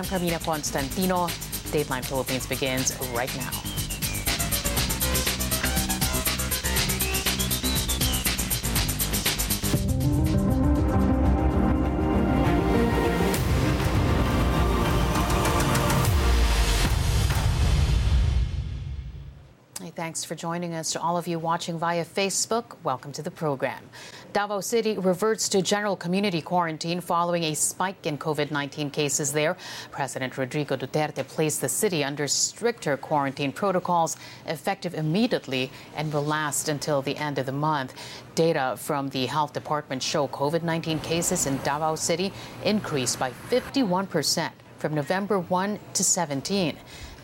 I'm Carmina Constantino. Dateline Philippines begins right now. Thanks for joining us. To all of you watching via Facebook, welcome to the program. Davao City reverts to general community quarantine following a spike in COVID 19 cases there. President Rodrigo Duterte placed the city under stricter quarantine protocols effective immediately and will last until the end of the month. Data from the health department show COVID 19 cases in Davao City increased by 51% from November 1 to 17.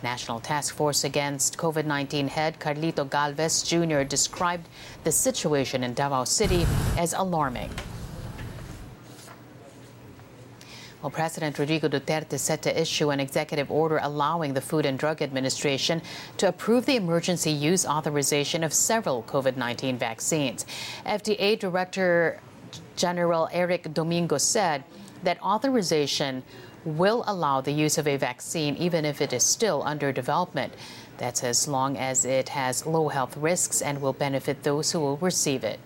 National Task Force Against COVID 19 head Carlito Galvez Jr. described the situation in Davao City as alarming. Well, President Rodrigo Duterte set to issue an executive order allowing the Food and Drug Administration to approve the emergency use authorization of several COVID 19 vaccines. FDA Director General Eric Domingo said that authorization will allow the use of a vaccine even if it is still under development. That's as long as it has low health risks and will benefit those who will receive it.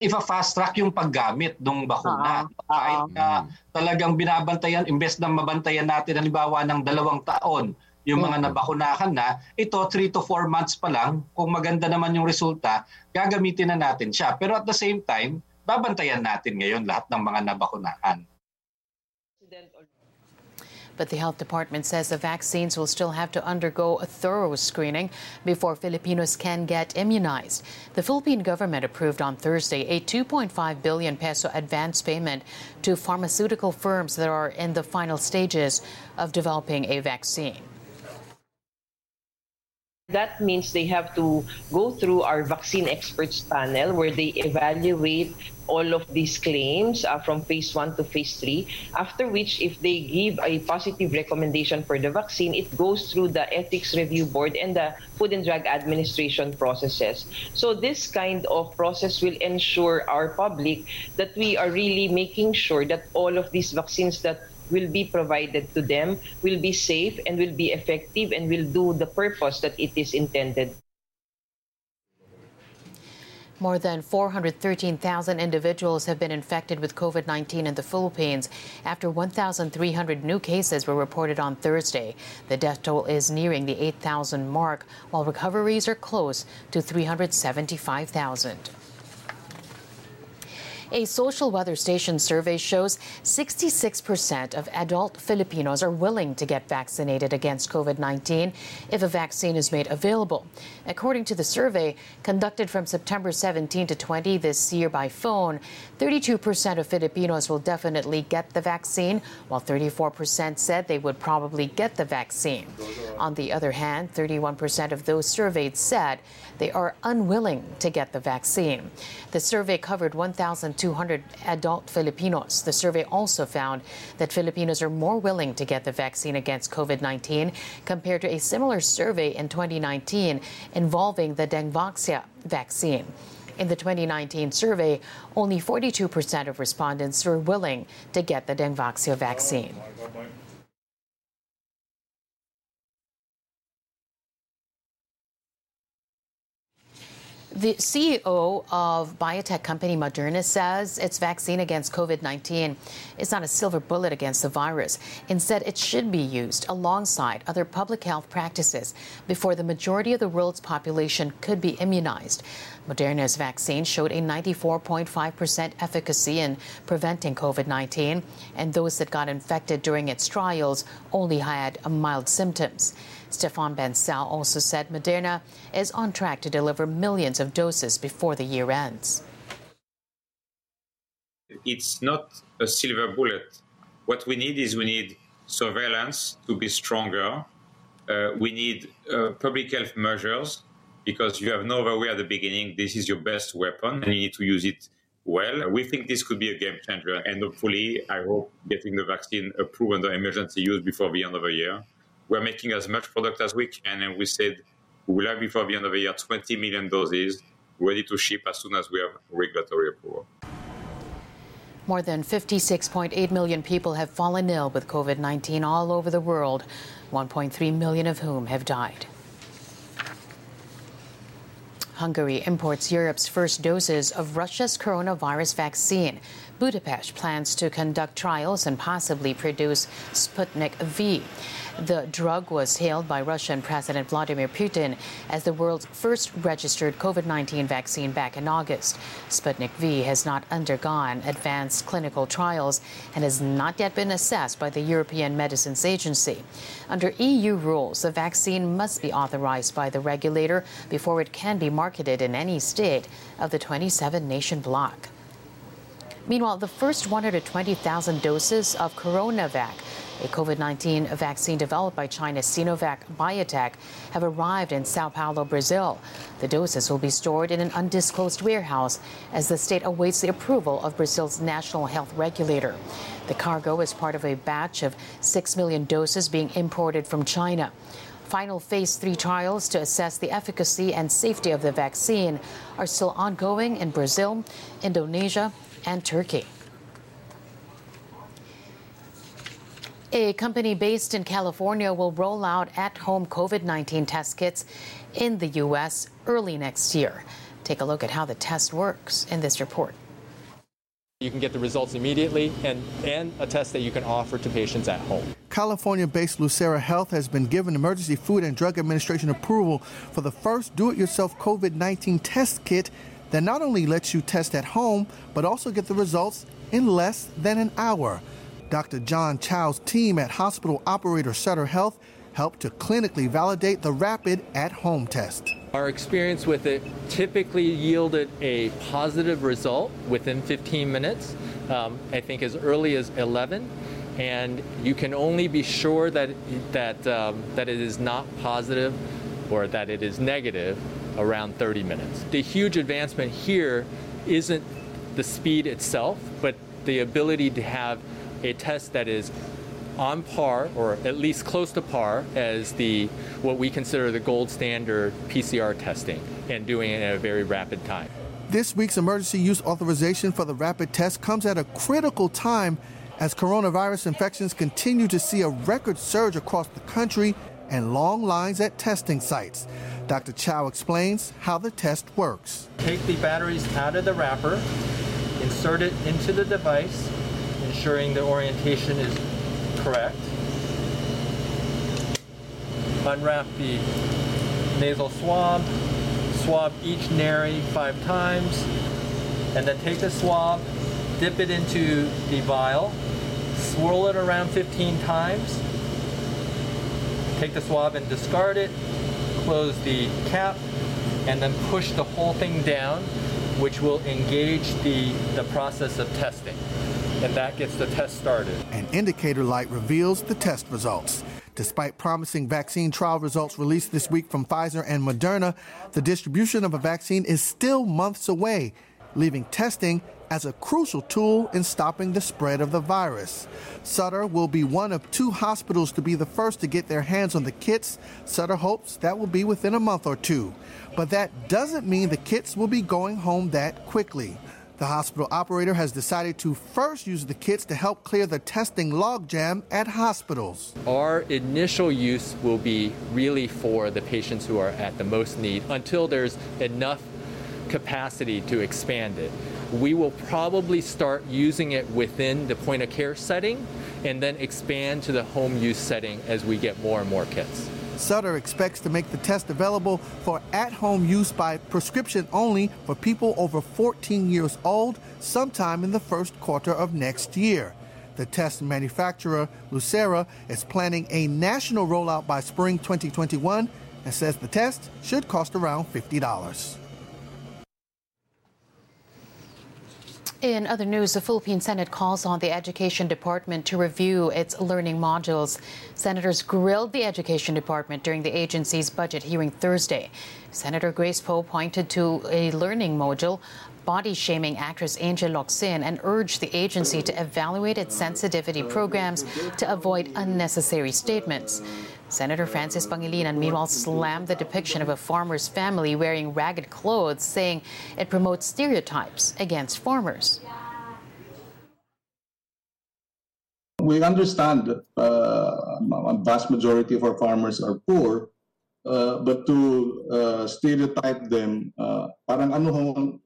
Ifa-fast track yung paggamit ng bakuna. Uh-huh. Kahit uh, talagang binabantayan, imbes na mabantayan natin halimbawa ng dalawang taon, yung mga mm-hmm. nabakunahan na, ito 3 to 4 months pa lang, kung maganda naman yung resulta, gagamitin na natin siya. Pero at the same time, babantayan natin ngayon lahat ng mga nabakunahan. But the health department says the vaccines will still have to undergo a thorough screening before Filipinos can get immunized. The Philippine government approved on Thursday a 2.5 billion peso advance payment to pharmaceutical firms that are in the final stages of developing a vaccine. That means they have to go through our vaccine experts panel where they evaluate all of these claims uh, from phase one to phase three. After which, if they give a positive recommendation for the vaccine, it goes through the ethics review board and the Food and Drug Administration processes. So this kind of process will ensure our public that we are really making sure that all of these vaccines that will be provided to them will be safe and will be effective and will do the purpose that it is intended more than 413,000 individuals have been infected with COVID 19 in the Philippines after 1,300 new cases were reported on Thursday. The death toll is nearing the 8,000 mark, while recoveries are close to 375,000. A social weather station survey shows 66% of adult Filipinos are willing to get vaccinated against COVID 19 if a vaccine is made available. According to the survey conducted from September 17 to 20 this year by phone, 32% of Filipinos will definitely get the vaccine, while 34% said they would probably get the vaccine. On the other hand, 31% of those surveyed said they are unwilling to get the vaccine. The survey covered 1,200 adult Filipinos. The survey also found that Filipinos are more willing to get the vaccine against COVID 19 compared to a similar survey in 2019 involving the Dengvaxia vaccine. In the 2019 survey, only 42% of respondents were willing to get the Dengvaxia vaccine. The CEO of biotech company Moderna says its vaccine against COVID 19 is not a silver bullet against the virus. Instead, it should be used alongside other public health practices before the majority of the world's population could be immunized. Moderna's vaccine showed a 94.5% efficacy in preventing COVID 19, and those that got infected during its trials only had mild symptoms. Stéphane Bancel also said Moderna is on track to deliver millions of doses before the year ends. It's not a silver bullet. What we need is we need surveillance to be stronger. Uh, we need uh, public health measures because you have no other way at the beginning. This is your best weapon and you need to use it well. We think this could be a game changer and hopefully, I hope getting the vaccine approved under emergency use before the end of the year we're making as much product as we can, and we said we will have before the end of the year 20 million doses ready to ship as soon as we have regulatory approval. More than 56.8 million people have fallen ill with COVID 19 all over the world, 1.3 million of whom have died. Hungary imports Europe's first doses of Russia's coronavirus vaccine. Budapest plans to conduct trials and possibly produce Sputnik V. The drug was hailed by Russian President Vladimir Putin as the world's first registered COVID 19 vaccine back in August. Sputnik V has not undergone advanced clinical trials and has not yet been assessed by the European Medicines Agency. Under EU rules, the vaccine must be authorized by the regulator before it can be marketed in any state of the 27 nation bloc. Meanwhile, the first 120,000 doses of CoronaVac, a COVID 19 vaccine developed by China's Sinovac Biotech, have arrived in Sao Paulo, Brazil. The doses will be stored in an undisclosed warehouse as the state awaits the approval of Brazil's national health regulator. The cargo is part of a batch of 6 million doses being imported from China. Final phase three trials to assess the efficacy and safety of the vaccine are still ongoing in Brazil, Indonesia, and Turkey. A company based in California will roll out at home COVID 19 test kits in the U.S. early next year. Take a look at how the test works in this report. You can get the results immediately and, and a test that you can offer to patients at home. California based Lucira Health has been given Emergency Food and Drug Administration approval for the first do it yourself COVID 19 test kit that not only lets you test at home, but also get the results in less than an hour. Dr. John Chow's team at hospital operator Sutter Health helped to clinically validate the rapid at home test. Our experience with it typically yielded a positive result within 15 minutes, um, I think as early as 11. And you can only be sure that, that, um, that it is not positive or that it is negative around 30 minutes. The huge advancement here isn't the speed itself, but the ability to have a test that is on par or at least close to par as the what we consider the gold standard PCR testing and doing it at a very rapid time. This week's emergency use authorization for the rapid test comes at a critical time as coronavirus infections continue to see a record surge across the country and long lines at testing sites. Dr. Chow explains how the test works. Take the batteries out of the wrapper, insert it into the device, ensuring the orientation is correct. Unwrap the nasal swab, swab each nary five times, and then take the swab, dip it into the vial, swirl it around 15 times, take the swab and discard it, close the cap and then push the whole thing down, which will engage the, the process of testing. And that gets the test started. An indicator light reveals the test results. Despite promising vaccine trial results released this week from Pfizer and Moderna, the distribution of a vaccine is still months away, leaving testing as a crucial tool in stopping the spread of the virus. Sutter will be one of two hospitals to be the first to get their hands on the kits. Sutter hopes that will be within a month or two. But that doesn't mean the kits will be going home that quickly. The hospital operator has decided to first use the kits to help clear the testing logjam at hospitals. Our initial use will be really for the patients who are at the most need until there's enough capacity to expand it we will probably start using it within the point of care setting and then expand to the home use setting as we get more and more kits. Sutter expects to make the test available for at home use by prescription only for people over 14 years old sometime in the first quarter of next year. The test manufacturer, Lucira, is planning a national rollout by spring 2021 and says the test should cost around $50. In other news, the Philippine Senate calls on the Education Department to review its learning modules. Senators grilled the Education Department during the agency's budget hearing Thursday. Senator Grace Poe pointed to a learning module body shaming actress Angel Locsin and urged the agency to evaluate its sensitivity programs to avoid unnecessary statements. Senator Francis Pangilinan meanwhile slammed the depiction of a farmer's family wearing ragged clothes, saying it promotes stereotypes against farmers. we understand uh, a vast majority of our farmers are poor, uh, but to uh, stereotype them, uh, parang ano hong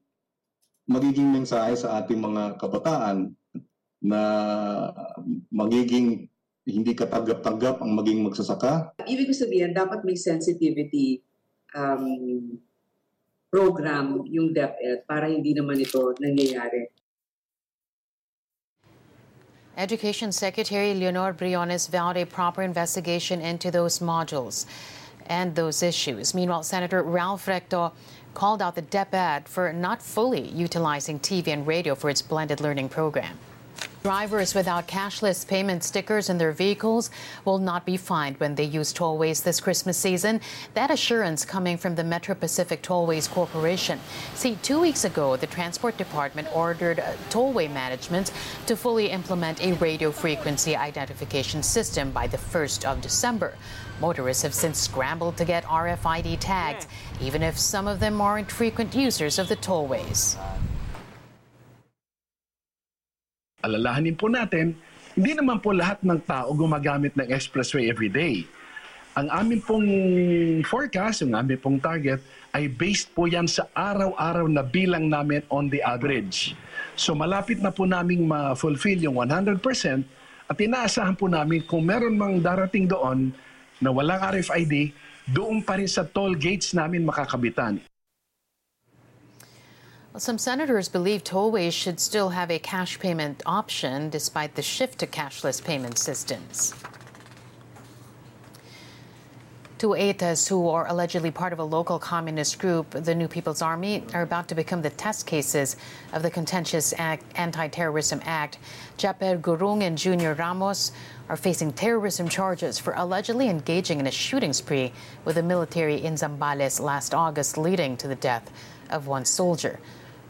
magiging mensahe sa ating mga kabataan na magiging hindi katanggap-tanggap ang maging magsasaka? Ibig ko sabihin, dapat may sensitivity um, program yung DepEd para hindi naman ito nangyayari. Education Secretary Leonor Briones vowed a proper investigation into those modules and those issues. Meanwhile, Senator Ralph Recto called out the DepEd for not fully utilizing TV and radio for its blended learning program. Drivers without cashless payment stickers in their vehicles will not be fined when they use tollways this Christmas season. That assurance coming from the Metro Pacific Tollways Corporation. See, two weeks ago, the Transport Department ordered uh, tollway management to fully implement a radio frequency identification system by the 1st of December. Motorists have since scrambled to get RFID tags, even if some of them aren't frequent users of the tollways. Alalahanin po natin, hindi naman po lahat ng tao gumagamit ng expressway every day. Ang amin pong forecast, yung amin pong target, ay based po yan sa araw-araw na bilang namin on the average. So malapit na po naming ma-fulfill yung 100% at inaasahan po namin kung meron mang darating doon na walang RFID, doon pa rin sa toll gates namin makakabitan. Some senators believe tollways should still have a cash payment option despite the shift to cashless payment systems. Two Aetas who are allegedly part of a local communist group, the New People's Army, are about to become the test cases of the contentious Anti-Terrorism Act. Japer Gurung and Junior Ramos are facing terrorism charges for allegedly engaging in a shooting spree with the military in Zambales last August, leading to the death of one soldier.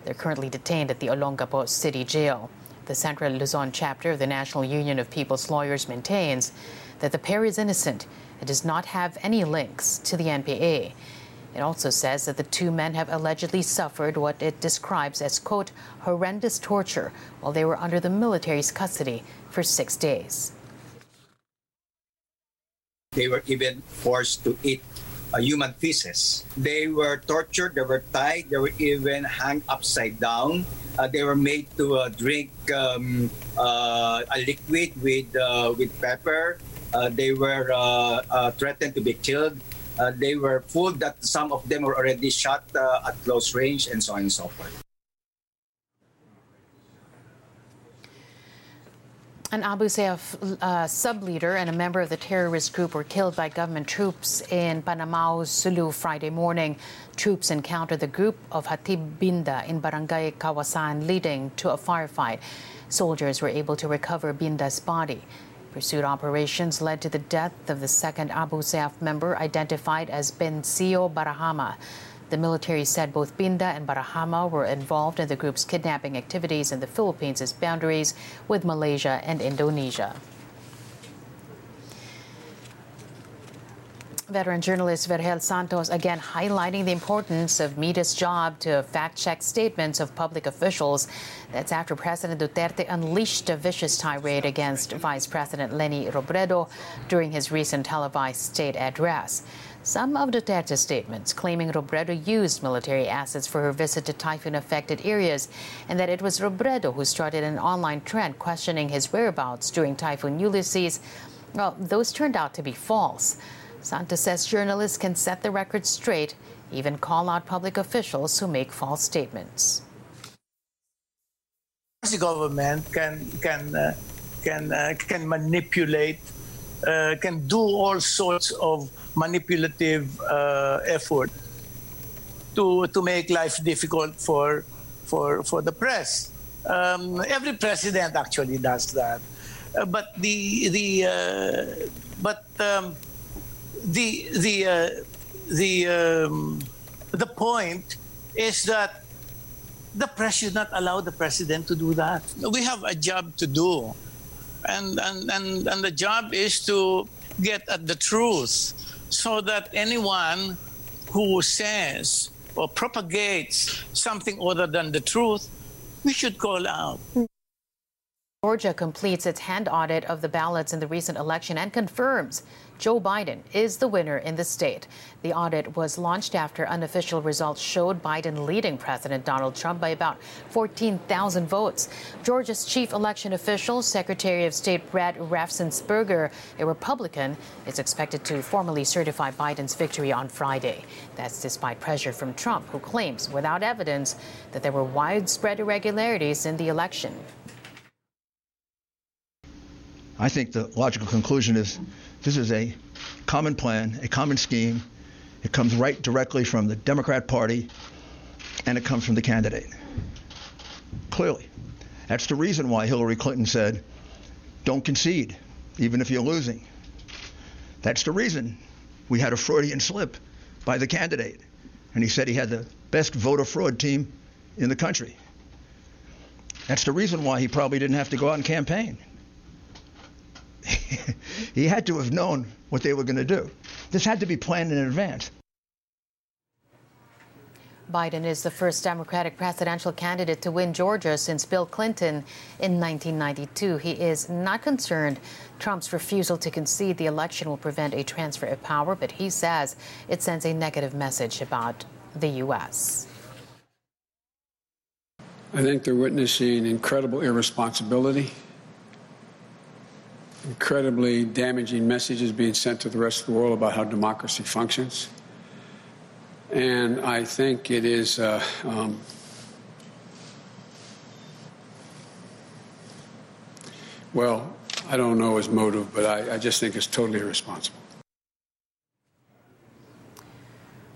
They're currently detained at the Olongapo City Jail. The Central Luzon chapter of the National Union of People's Lawyers maintains that the pair is innocent and does not have any links to the NPA. It also says that the two men have allegedly suffered what it describes as, quote, horrendous torture while they were under the military's custody for six days. They were even forced to eat a human feces. They were tortured, they were tied, they were even hung upside down. Uh, they were made to uh, drink um, uh, a liquid with, uh, with pepper. Uh, they were uh, threatened to be killed. they were fooled that some of them were already shot at close range and so on and so forth. An Abu Sayyaf uh, sub-leader and a member of the terrorist group were killed by government troops in Panamao, Sulu Friday morning. Troops encountered the group of Hatib Binda in Barangay Kawasan, leading to a firefight. Soldiers were able to recover Binda's body. Pursuit operations led to the death of the second Abu Sayyaf member, identified as Bencio Barahama. The military said both Binda and Barahama were involved in the group's kidnapping activities in the Philippines' boundaries with Malaysia and Indonesia. Veteran journalist Vergel Santos again highlighting the importance of media's job to fact check statements of public officials. That's after President Duterte unleashed a vicious tirade against Vice President Leni Robredo during his recent televised state address. Some of Duterte's statements claiming Robredo used military assets for her visit to typhoon affected areas and that it was Robredo who started an online trend questioning his whereabouts during Typhoon Ulysses, well, those turned out to be false. Santos says journalists can set the record straight, even call out public officials who make false statements. The government can can uh, can uh, can manipulate uh, can do all sorts of manipulative uh, effort to to make life difficult for for for the press. Um, every president actually does that, uh, but the the uh, but um, the the uh, the um, the point is that the press should not allow the president to do that. We have a job to do and, and, and, and the job is to get at the truth so that anyone who says or propagates something other than the truth, we should call out. Georgia completes its hand audit of the ballots in the recent election and confirms Joe Biden is the winner in the state. The audit was launched after unofficial results showed Biden leading President Donald Trump by about 14,000 votes. Georgia's chief election official, Secretary of State Brad Raffensperger, a Republican, is expected to formally certify Biden's victory on Friday. That's despite pressure from Trump, who claims without evidence that there were widespread irregularities in the election. I think the logical conclusion is this is a common plan, a common scheme. It comes right directly from the Democrat Party and it comes from the candidate. Clearly. That's the reason why Hillary Clinton said, don't concede, even if you're losing. That's the reason we had a Freudian slip by the candidate. And he said he had the best voter fraud team in the country. That's the reason why he probably didn't have to go out and campaign. he had to have known what they were going to do. This had to be planned in advance. Biden is the first Democratic presidential candidate to win Georgia since Bill Clinton in 1992. He is not concerned Trump's refusal to concede the election will prevent a transfer of power, but he says it sends a negative message about the U.S. I think they're witnessing incredible irresponsibility incredibly damaging messages being sent to the rest of the world about how democracy functions. And I think it is. Uh, um, well, I don't know his motive, but I, I just think it's totally irresponsible.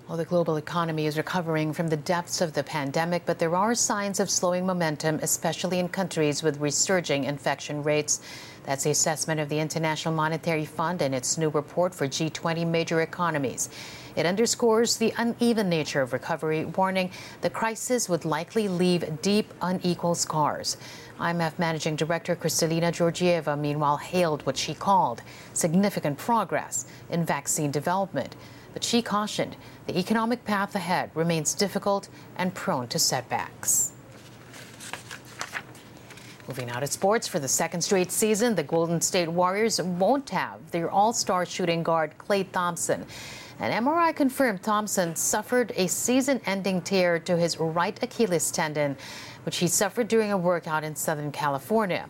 Well, the global economy is recovering from the depths of the pandemic, but there are signs of slowing momentum, especially in countries with resurging infection rates. That's the assessment of the International Monetary Fund in its new report for G20 major economies. It underscores the uneven nature of recovery, warning the crisis would likely leave deep, unequal scars. IMF Managing Director Kristalina Georgieva, meanwhile, hailed what she called significant progress in vaccine development. But she cautioned the economic path ahead remains difficult and prone to setbacks. Moving out of sports for the second straight season, the Golden State Warriors won't have their all star shooting guard, Klay Thompson. An MRI confirmed Thompson suffered a season ending tear to his right Achilles tendon, which he suffered during a workout in Southern California.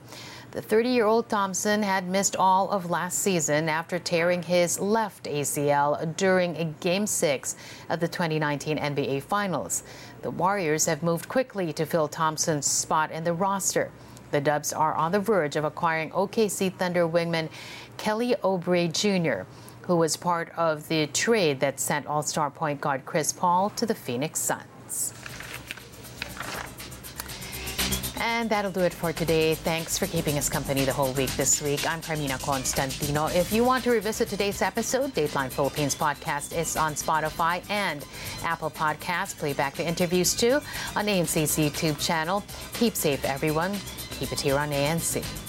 The 30 year old Thompson had missed all of last season after tearing his left ACL during a Game 6 of the 2019 NBA Finals. The Warriors have moved quickly to fill Thompson's spot in the roster. The Dubs are on the verge of acquiring OKC Thunder wingman Kelly Oubre Jr., who was part of the trade that sent All Star point guard Chris Paul to the Phoenix Suns. And that'll do it for today. Thanks for keeping us company the whole week this week. I'm Carmina Constantino. If you want to revisit today's episode, Dateline Philippines podcast is on Spotify and Apple Podcasts. Play back the interviews too on ANC's YouTube channel. Keep safe, everyone. Keep it here on ANC.